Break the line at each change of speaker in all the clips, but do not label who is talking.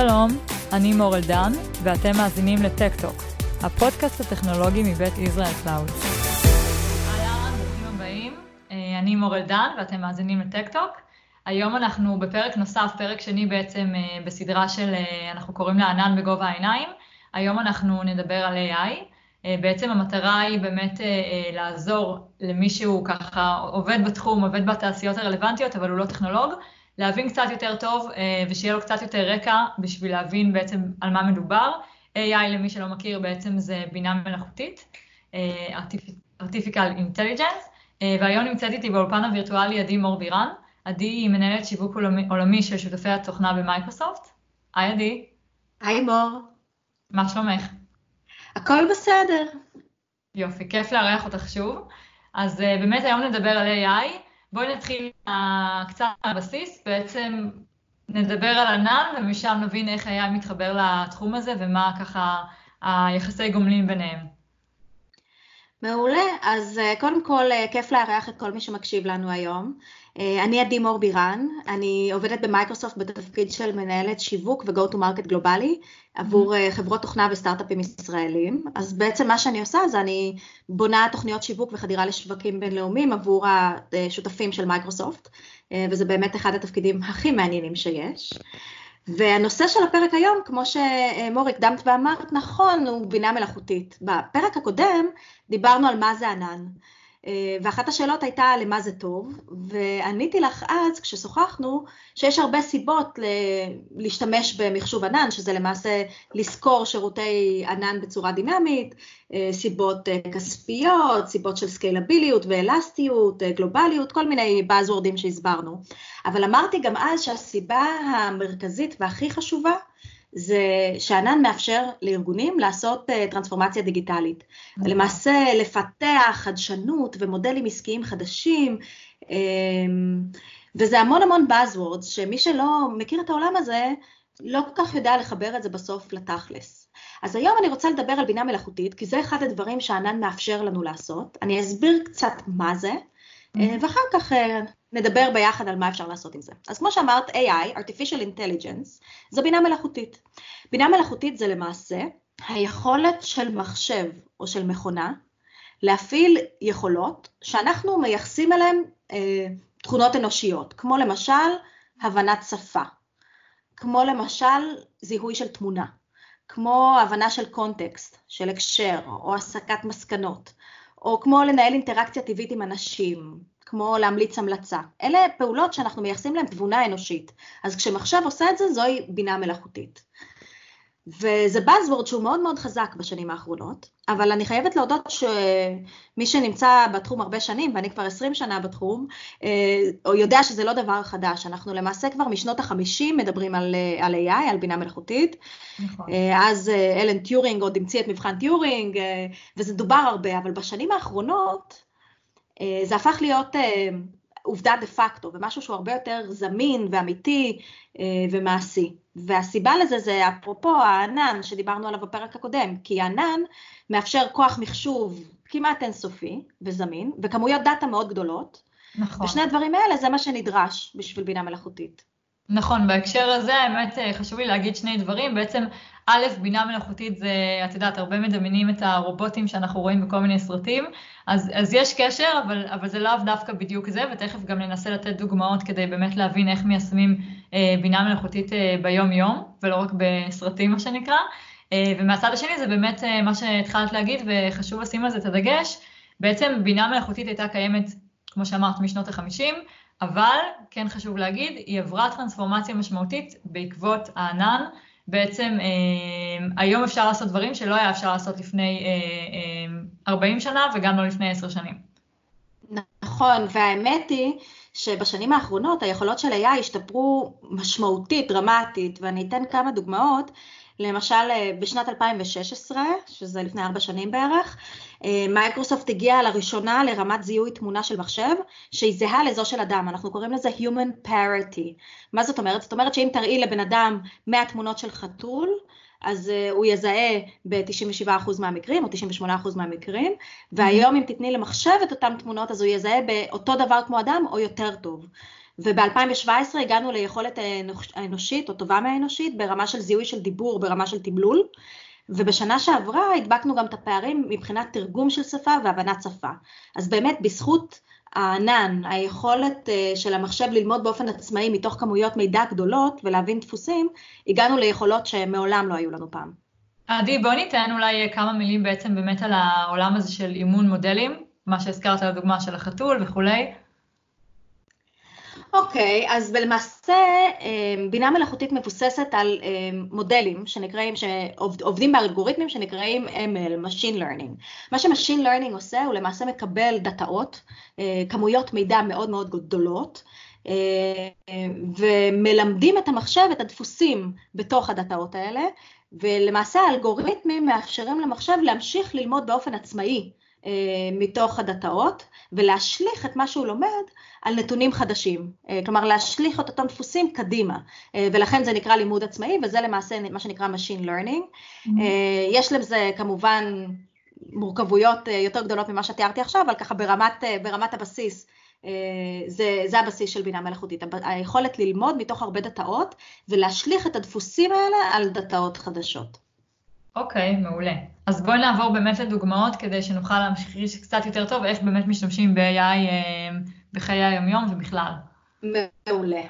שלום, אני מור אלדן, ואתם מאזינים ל Tech Talk, הפודקאסט הטכנולוגי מבית Israel Cloud. אהלן, ברוכים הבאים, אה, אני מור אלדן, ואתם מאזינים ל Tech Talk. היום אנחנו בפרק נוסף, פרק שני בעצם אה, בסדרה של, אה, אנחנו קוראים לה ענן בגובה העיניים. היום אנחנו נדבר על AI. בעצם המטרה היא באמת לעזור למי שהוא ככה עובד בתחום, עובד בתעשיות הרלוונטיות, אבל הוא לא טכנולוג, להבין קצת יותר טוב אה, ושיהיה לו קצת יותר רקע בשביל להבין בעצם על מה מדובר. AI למי שלא מכיר בעצם זה בינה מלאכותית, אה, Artificial Intelligence, אה, והיום נמצאת איתי באולפן הווירטואלי עדי מור בירן. עדי היא מנהלת שיווק עולמי, עולמי של שותפי התוכנה במייקרוסופט. היי עדי.
היי מור.
מה שלומך?
הכל בסדר.
יופי, כיף לארח אותך שוב. אז באמת היום נדבר על AI. בואי נתחיל קצת מהבסיס, בעצם נדבר על ענן ומשם נבין איך היה מתחבר לתחום הזה ומה ככה היחסי גומלין ביניהם.
מעולה, אז uh, קודם כל uh, כיף לארח את כל מי שמקשיב לנו היום. אה, אני עדי מור בירן, אני עובדת במייקרוסופט בתפקיד של מנהלת שיווק ו-go to market גלובלי עבור. חברות תוכנה וסטארט-אפים ישראלים. אז בעצם מה שאני עושה זה אני בונה תוכניות שיווק וחדירה לשווקים בינלאומיים עבור השותפים של מייקרוסופט, אה, וזה באמת אחד התפקידים הכי מעניינים שיש. והנושא של הפרק היום, כמו שמור הקדמת ואמרת, נכון, הוא בינה מלאכותית. בפרק הקודם דיברנו על מה זה ענן. אה, ואחת השאלות הייתה למה זה טוב, ועניתי לך אז כששוחחנו שיש הרבה סיבות להשתמש במחשוב ענן, שזה למעשה לשכור שירותי ענן בצורה דינמית, אה, סיבות אה, כספיות, סיבות של סקיילביליות ואלסטיות, גלובליות, כל מיני באזוורדים שהסברנו. אבל אמרתי גם אז שהסיבה המרכזית והכי חשובה זה שענן מאפשר לארגונים לעשות uh, טרנספורמציה דיגיטלית. נכון. למעשה לפתח חדשנות ומודלים עסקיים חדשים, um, וזה המון המון Buzzwords, שמי שלא מכיר את העולם הזה, לא כל כך יודע לחבר את זה בסוף לתכלס. אז היום אני רוצה לדבר על בינה מלאכותית, כי זה אחד הדברים שענן מאפשר לנו לעשות. אני אסביר קצת מה זה, mm-hmm. ואחר כך אה, נדבר ביחד על מה אפשר לעשות עם זה. אז כמו שאמרת, AI, artificial intelligence, זו בינה מלאכותית. בינה מלאכותית זה למעשה היכולת של מחשב או של מכונה להפעיל יכולות שאנחנו מייחסים אליהן אה, תכונות אנושיות, כמו למשל הבנת שפה, כמו למשל זיהוי של תמונה, כמו הבנה של קונטקסט, של הקשר, או הסקת מסקנות, או כמו לנהל אינטראקציה טבעית עם אנשים, כמו להמליץ המלצה. אלה פעולות שאנחנו מייחסים להן תבונה אנושית. אז כשמחשב עושה את זה, זוהי בינה מלאכותית. וזה Buzzword שהוא מאוד מאוד חזק בשנים האחרונות, אבל אני חייבת להודות שמי שנמצא בתחום הרבה שנים, ואני כבר 20 שנה בתחום, אה, יודע שזה לא דבר חדש. אנחנו למעשה כבר משנות ה-50 מדברים על, על AI, על בינה מלאכותית. נכון. אה, אז אה, אלן טיורינג עוד המציא את מבחן טיורינג, וזה דובר הרבה, אבל בשנים האחרונות, אה, זה הפך להיות אה, עובדה דה פקטו, ומשהו שהוא הרבה יותר זמין ואמיתי אה, ומעשי. והסיבה לזה זה אפרופו הענן שדיברנו עליו בפרק הקודם, כי הענן מאפשר כוח מחשוב כמעט אינסופי וזמין, וכמויות דאטה מאוד גדולות. נכון. ושני הדברים האלה זה מה שנדרש בשביל בינה מלאכותית.
נכון, בהקשר הזה האמת חשוב לי להגיד שני דברים, בעצם א', בינה מלאכותית זה, את יודעת, הרבה מדמיינים את הרובוטים שאנחנו רואים בכל מיני סרטים, אז, אז יש קשר, אבל, אבל זה לאו דווקא בדיוק זה, ותכף גם ננסה לתת דוגמאות כדי באמת להבין איך מיישמים אה, בינה מלאכותית אה, ביום-יום, ולא רק בסרטים מה שנקרא. אה, ומהצד השני זה באמת אה, מה שהתחלת להגיד, וחשוב לשים על זה את הדגש, בעצם בינה מלאכותית הייתה קיימת, כמו שאמרת, משנות ה-50, אבל כן חשוב להגיד, היא עברה טרנספורמציה משמעותית בעקבות הענן. בעצם אה, היום אפשר לעשות דברים שלא היה אפשר לעשות לפני אה, 40 אה, שנה וגם לא לפני 10 שנים.
נכון, והאמת היא שבשנים האחרונות היכולות של AI השתפרו משמעותית, דרמטית, ואני אתן כמה דוגמאות. למשל אה, בשנת 2016, שזה לפני ארבע שנים בערך, אה, מייקרוסופט הגיעה לראשונה לרמת זיהוי תמונה של מחשב שהיא זהה לזו של אדם, אנחנו קוראים לזה Human Parity. מה זאת אומרת? זאת אומרת שאם תראי לבן אדם 100 תמונות של חתול, אז uh, הוא יזהה ב-97% מהמקרים או 98% מהמקרים, והיום אם תתני למחשב את אותן תמונות אז הוא יזהה באותו דבר כמו אדם או יותר טוב. וב-2017 הגענו ליכולת האנושית או טובה מהאנושית ברמה של זיהוי של דיבור, ברמה של תמלול, ובשנה שעברה הדבקנו גם את הפערים מבחינת תרגום של שפה והבנת שפה. אז באמת בזכות הענן, היכולת אה, של המחשב ללמוד באופן עצמאי מתוך כמויות מידע גדולות ולהבין דפוסים, הגענו ליכולות שמעולם לא היו לנו פעם.
עדי, בוא ניתן אולי כמה מילים בעצם באמת על העולם הזה של אימון מודלים, מה שהזכרת על הדוגמה של החתול וכולי.
אוקיי, okay, אז למעשה אה, בינה מלאכותית מבוססת על אה, מודלים שנקראים, שעובדים באלגוריתמים שנקראים ML, Machine Learning. מה ש-Machine Learning עושה הוא למעשה מקבל דאטאות, אה, כמויות מידע מאוד מאוד גדולות, ומלמדים את המחשב את הדפוסים בתוך הדאטאות האלה, ולמעשה האלגוריתמים מאפשרים למחשב להמשיך ללמוד באופן עצמאי אה, מתוך הדאטאות ולהשליך את מה שהוא לומד על נתונים חדשים, אה, כלומר להשליך את אותם דפוסים קדימה אה, ולכן זה נקרא לימוד עצמאי וזה למעשה מה שנקרא Machine Learning. Mm-hmm. יש לזה כמובן מורכבויות יותר גדולות ממה שתיארתי עכשיו, אבל ככה ברמת, ברמת הבסיס זה, זה הבסיס של בינה מלאכותית, היכולת ללמוד מתוך הרבה דאטאות ולהשליך את הדפוסים האלה על דאטאות חדשות.
אוקיי, okay, מעולה. אז בואי נעבור באמת לדוגמאות כדי שנוכל להמשיך קצת יותר טוב איך באמת משתמשים ב-AI אה, בחיי היומיום ובכלל.
מעולה.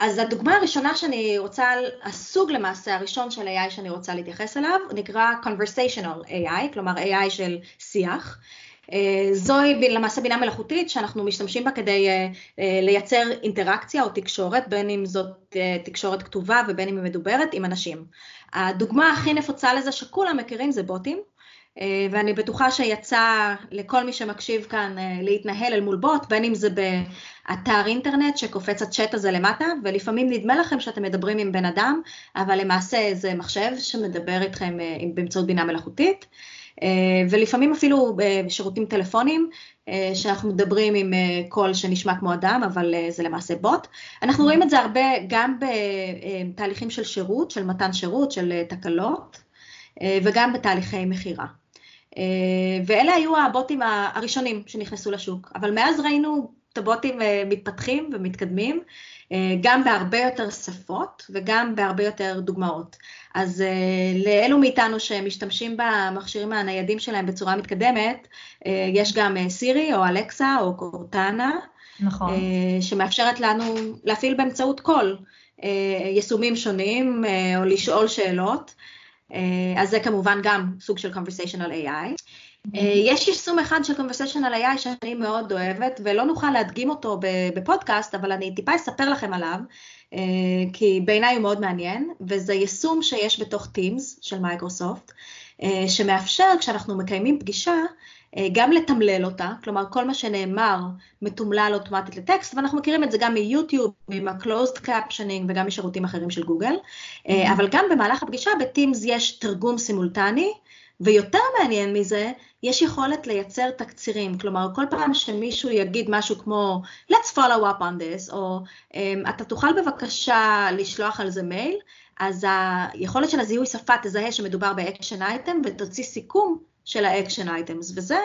אז הדוגמה הראשונה שאני רוצה, הסוג למעשה הראשון של AI שאני רוצה להתייחס אליו, נקרא Conversational AI, כלומר AI של שיח. אה, זוהי למעשה בינה מלאכותית שאנחנו משתמשים בה כדי אה, לייצר אינטראקציה או תקשורת, בין אם זאת תקשורת כתובה ובין אם היא מדוברת עם אנשים. הדוגמה הכי נפוצה לזה שכולם מכירים זה בוטים, אה, ואני בטוחה שיצא לכל מי שמקשיב כאן אה, להתנהל אל מול בוט, בין אם זה באתר אינטרנט שקופץ הצ'אט הזה למטה, ולפעמים נדמה לכם שאתם מדברים עם בן אדם, אבל למעשה זה מחשב שמדבר איתכם אה, באמצעות בינה מלאכותית. ולפעמים אפילו בשירותים טלפונים, שאנחנו מדברים עם קול שנשמע כמו אדם, אבל זה למעשה בוט. אנחנו רואים את זה הרבה גם בתהליכים של שירות, של מתן שירות, של תקלות, וגם בתהליכי מכירה. ואלה היו הבוטים הראשונים שנכנסו לשוק, אבל מאז ראינו הבוטים מתפתחים ומתקדמים, גם בהרבה יותר שפות וגם בהרבה יותר דוגמאות. אז uh, לאלו מאיתנו שמשתמשים במכשירים הניידים שלהם בצורה מתקדמת, יש גם סירי או אלקסה או קורטנה, נכון. שמאפשרת לנו להפעיל באמצעות קול יישומים שונים או לשאול שאלות. אז זה כמובן גם סוג של conversational AI. Mm-hmm. יש יישום אחד של conversational AI שאני מאוד אוהבת, ולא נוכל להדגים אותו בפודקאסט, אבל אני טיפה אספר לכם עליו, אה, כי בעיניי הוא מאוד מעניין, וזה יישום שיש בתוך Teams של מייקרוסופט, אה, שמאפשר כשאנחנו מקיימים פגישה, אה, גם לתמלל אותה, כלומר כל מה שנאמר מתומלל אוטומטית לטקסט, ואנחנו מכירים את זה גם מיוטיוב, עם ה-closed captioning וגם משירותים אחרים של גוגל, mm-hmm. אבל גם במהלך הפגישה ב Teams יש תרגום סימולטני, ויותר מעניין מזה, יש יכולת לייצר תקצירים, כלומר כל פעם שמישהו יגיד משהו כמו let's follow up on this, או אמ, אתה תוכל בבקשה לשלוח על זה מייל, אז היכולת של הזיהוי שפה תזהה שמדובר ב action item ותוציא סיכום של ה action items, וזה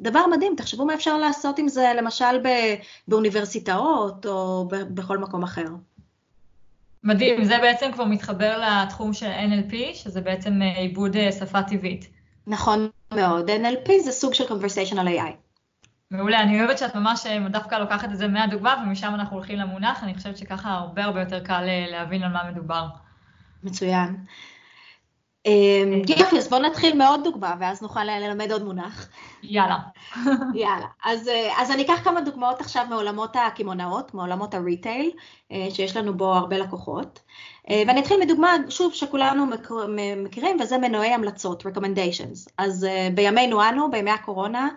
דבר מדהים, תחשבו מה אפשר לעשות עם זה למשל באוניברסיטאות או בכל מקום אחר.
מדהים, זה בעצם כבר מתחבר לתחום של NLP, שזה בעצם אה, עיבוד אה, שפה טבעית.
נכון מאוד, NLP זה סוג של conversational AI.
מעולה, אני אוהבת שאת ממש אה, דווקא לוקחת את זה מהדוגמה ומשם אנחנו הולכים למונח, אני חושבת שככה הרבה הרבה יותר קל להבין על מה מדובר.
מצוין. אמ, יופי, אז בואו נתחיל מעוד דוגמה, ואז נוכל ללמד עוד מונח.
יאללה.
יאללה. אז, אה, אז אני אקח כמה דוגמאות עכשיו מעולמות הקמעונאות, מעולמות הריטייל, אה, שיש לנו בו הרבה לקוחות. אה, ואני אתחיל מדוגמה, שוב, שכולנו מכירים, וזה מנועי המלצות, recommendations. אז בימינו אנו, בימי הקורונה,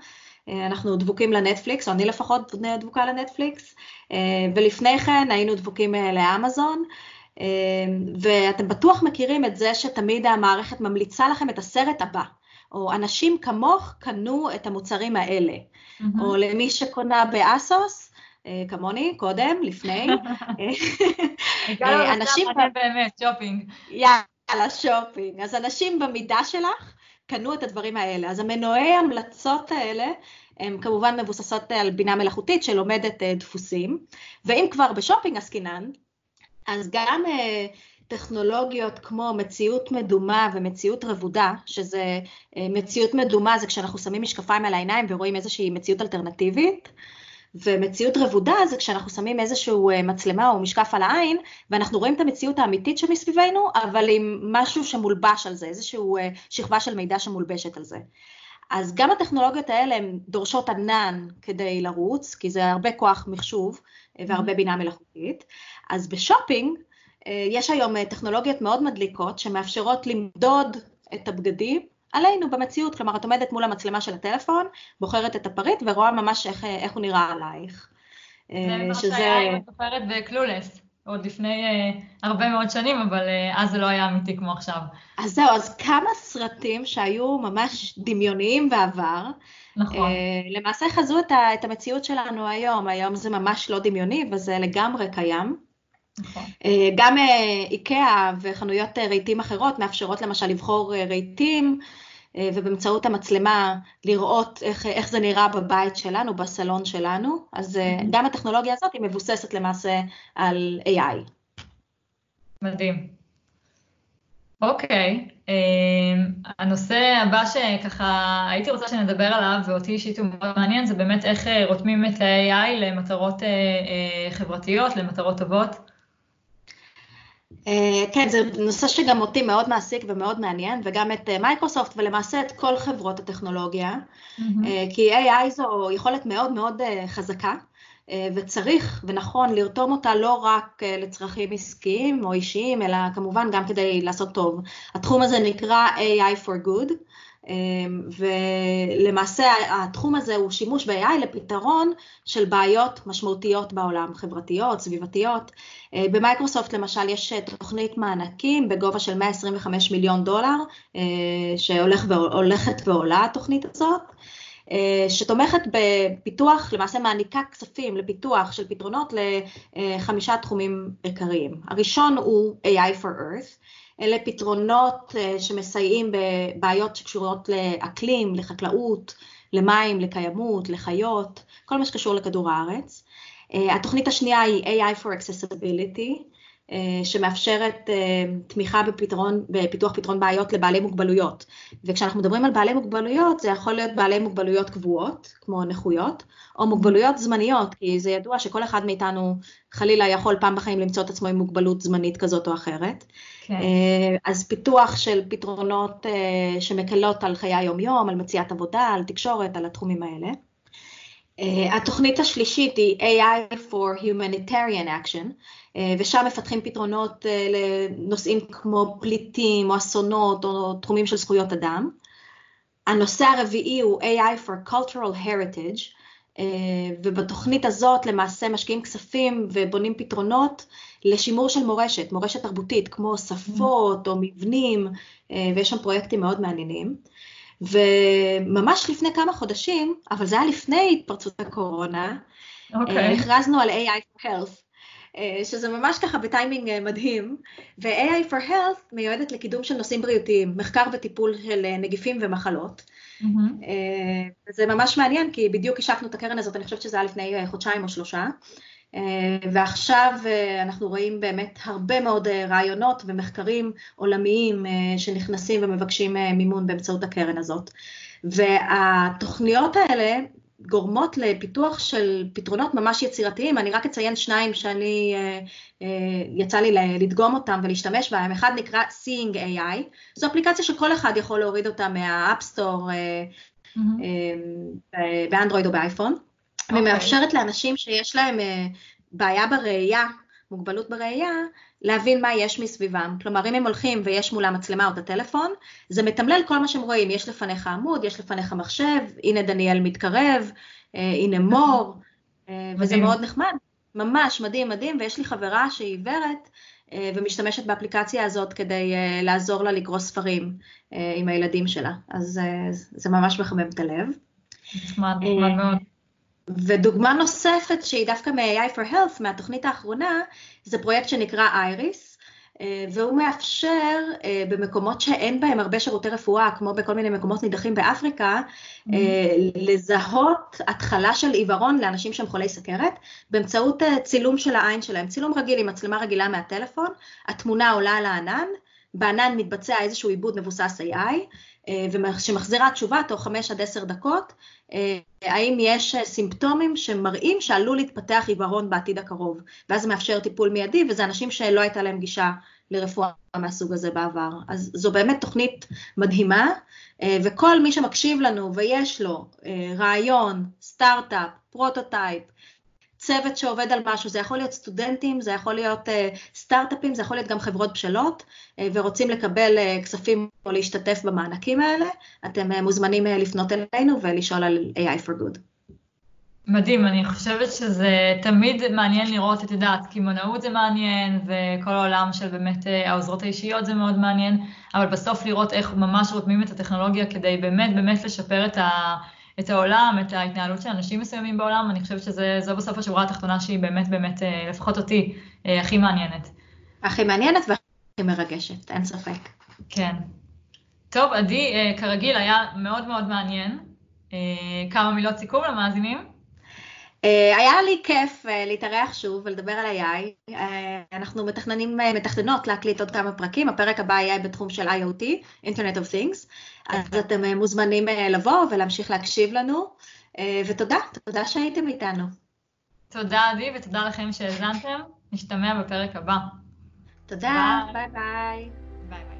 אנחנו דבוקים לנטפליקס, או אני לפחות דבוקה לנטפליקס, ולפני כן היינו דבוקים לאמזון. אמ, ואתם בטוח מכירים את זה שתמיד המערכת ממליצה לכם את הסרט הבא, או אנשים כמוך קנו את המוצרים האלה, mm-hmm. או למי שקונה ב ASOS, אה, כמוני, קודם, לפני.
אה, אנשים... באמת, שופינג.
יאללה, שופינג. אז אנשים במידה שלך קנו את הדברים האלה. אז המנועי המלצות האלה הן כמובן מבוססות על בינה מלאכותית שלומדת דפוסים, ואם כבר בשופינג עסקינן, אז גם טכנולוגיות כמו מציאות מדומה ומציאות רבודה, שזה מציאות מדומה זה כשאנחנו שמים משקפיים על העיניים ורואים איזושהי מציאות אלטרנטיבית, ומציאות רבודה זה כשאנחנו שמים איזשהו מצלמה או משקף על העין, ואנחנו רואים את המציאות האמיתית שמסביבנו, אבל עם משהו שמולבש על זה, איזשהו שכבה של מידע שמולבשת על זה. אז גם הטכנולוגיות האלה הן דורשות ענן כדי לרוץ, כי זה הרבה כוח מחשוב והרבה בינה מלאכותית. אז בשופינג יש היום טכנולוגיות מאוד מדליקות שמאפשרות למדוד את הבגדים עלינו במציאות, כלומר את עומדת מול המצלמה של הטלפון, בוחרת את הפריט ורואה ממש איך, איך הוא נראה עלייך.
זה מה שזה... שהיה עם הסופרת ב Clueless, עוד לפני uh, הרבה מאוד שנים, אבל uh, אז זה לא היה אמיתי כמו עכשיו.
אז זהו, אז כמה סרטים שהיו ממש דמיוניים בעבר,
נכון.
Uh, למעשה חזו את, ה, את המציאות שלנו היום, היום זה ממש לא דמיוני וזה לגמרי קיים.
נכון.
גם איקאה וחנויות רהיטים אחרות מאפשרות למשל לבחור רהיטים ובאמצעות המצלמה לראות איך, איך זה נראה בבית שלנו, בסלון שלנו, אז mm-hmm. גם הטכנולוגיה הזאת היא מבוססת למעשה על AI.
מדהים. אוקיי, הנושא הבא שככה הייתי רוצה שנדבר עליו, ואותי אישית הוא מאוד מעניין, זה באמת איך רותמים את ה-AI למטרות חברתיות, למטרות טובות.
אה, כן, זה נושא שגם אותי מאוד מעסיק ומאוד מעניין, וגם את אה, מייקרוסופט, ולמעשה את כל חברות הטכנולוגיה, mm-hmm. כי AI זו יכולת מאוד מאוד חזקה, וצריך ונכון לרתום אותה לא רק לצרכים עסקיים או אישיים, אלא כמובן גם כדי לעשות טוב. התחום הזה נקרא AI for Good, אמ, ולמעשה התחום הזה הוא שימוש ב-AI לפתרון של בעיות משמעותיות בעולם, חברתיות, סביבתיות. אה, במייקרוסופט למשל יש תוכנית מענקים בגובה של 125 מיליון דולר, אה, שהולכת ועולה התוכנית הזאת. אה, שתומכת בפיתוח, למעשה מעניקה כספים לפיתוח של פתרונות לחמישה תחומים עיקריים. הראשון הוא AI for Earth, אלה פתרונות אה, שמסייעים בבעיות שקשורות לאקלים, לחקלאות, למים, לקיימות, לחיות, כל מה שקשור לכדור הארץ. אה, התוכנית השנייה היא AI for Accessibility, שמאפשרת תמיכה בפתרון, בפיתוח פתרון בעיות לבעלי מוגבלויות. וכשאנחנו מדברים על בעלי מוגבלויות, זה יכול להיות בעלי מוגבלויות קבועות, כמו נכויות, או מוגבלויות זמניות, כי זה ידוע שכל אחד מאיתנו חלילה יכול פעם בחיים למצוא את עצמו עם מוגבלות זמנית כזאת או אחרת. כן. אה, אז פיתוח של פתרונות אה, שמקלות על חיי היום-יום, על מציאת עבודה, על תקשורת, על התחומים האלה. אה, התוכנית השלישית היא AI for Humanitarian Action, ושם מפתחים פתרונות לנושאים כמו פליטים או אסונות או תחומים של זכויות אדם. הנושא הרביעי הוא AI for Cultural Heritage, ובתוכנית הזאת למעשה משקיעים כספים ובונים פתרונות לשימור של מורשת, מורשת תרבותית, כמו שפות או מבנים, אה, ויש שם פרויקטים מאוד מעניינים. וממש לפני כמה חודשים, אבל זה היה לפני התפרצות הקורונה, okay. אה, אוקיי. הכרזנו על AI for Health, אה, שזה ממש ככה בטיימינג מדהים, ו-AI for Health מיועדת לקידום של נושאים בריאותיים, מחקר וטיפול של נגיפים ומחלות. Mm-hmm. זה ממש מעניין, כי בדיוק השקנו את הקרן הזאת, אני חושבת שזה היה לפני חודשיים או שלושה. אה, ועכשיו אה, אנחנו רואים באמת הרבה מאוד אה, רעיונות ומחקרים עולמיים שנכנסים ומבקשים מימון באמצעות הקרן הזאת. והתוכניות האלה גורמות לפיתוח של פתרונות ממש יצירתיים, אני רק אציין שניים שאני, יצא לי לדגום אותם ולהשתמש בהם, אחד נקרא Seeing AI, זו אפליקציה שכל אחד יכול להוריד אותה מה App Store mm-hmm. באנדרואיד או באייפון. והיא אוקיי. מאפשרת לאנשים שיש להם אה, בעיה בראייה, מוגבלות בראייה, להבין מה יש מסביבם. כלומר, אם הם הולכים ויש מולם מצלמה או את הטלפון, זה מתמלל כל מה שהם רואים, יש לפניך עמוד, יש לפניך מחשב, הנה דניאל מתקרב, אה, הנה מור, אה, וזה מאוד נחמד, ממש מדהים מדהים, ויש לי חברה שהיא עיוורת, ומשתמשת באפליקציה הזאת כדי לעזור לה לקרוא ספרים עם הילדים שלה, אז זה ממש מחמם את הלב.
נחמד, נחמד מאוד.
ודוגמה נוספת שהיא דווקא מ-AI for Health, מהתוכנית האחרונה, זה פרויקט שנקרא איריס, והוא מאפשר במקומות שאין בהם הרבה שירותי רפואה, כמו בכל מיני מקומות נידחים באפריקה, mm-hmm. לזהות התחלה של עיוורון לאנשים שהם חולי סכרת, באמצעות צילום של העין שלהם, צילום רגיל עם מצלמה רגילה מהטלפון, התמונה עולה על הענן, בענן מתבצע איזשהו עיבוד מבוסס AI, שמחזירה תשובה תוך 5 עד 10 דקות, האם יש סימפטומים שמראים שעלול להתפתח עיוורון בעתיד הקרוב, ואז זה מאפשר טיפול מיידי, וזה אנשים שלא הייתה להם גישה לרפואה מהסוג הזה בעבר. אז זו באמת תוכנית מדהימה, וכל מי שמקשיב לנו ויש לו רעיון, סטארט-אפ, prototype, צוות שעובד על משהו, זה יכול להיות סטודנטים, זה יכול להיות uh, סטארט-אפים, זה יכול להיות גם חברות בשלות, uh, ורוצים לקבל uh, כספים או להשתתף במענקים האלה, אתם uh, מוזמנים uh, לפנות אלינו ולשאול על AI for good.
מדהים, אני חושבת שזה תמיד מעניין לראות, את יודעת, קמעונאות זה מעניין, וכל העולם של באמת העוזרות האישיות זה מאוד מעניין, אבל בסוף לראות איך ממש רותמים את הטכנולוגיה כדי באמת באמת לשפר את ה... את העולם, את ההתנהלות של אנשים מסוימים בעולם, אני חושבת שזו בסוף השורה התחתונה שהיא באמת באמת, אה, לפחות אותי, אה, הכי מעניינת.
הכי מעניינת והכי מרגשת, אין ספק.
כן. טוב, עדי, אה, כרגיל היה מאוד מאוד מעניין. כמה מילות סיכום למאזינים?
היה לי כיף להתארח שוב ולדבר על AI. אנחנו מתכננים, מתכננות להקליט עוד כמה פרקים, הפרק הבא יהיה בתחום של IoT, Internet of Things. אז אתם אה, מוזמנים אה, לבוא ולהמשיך להקשיב לנו, אה, ותודה, תודה שהייתם איתנו.
תודה עדי ותודה לכם שהאזנתם, נשתמע בפרק הבא.
תודה, ביי ביי.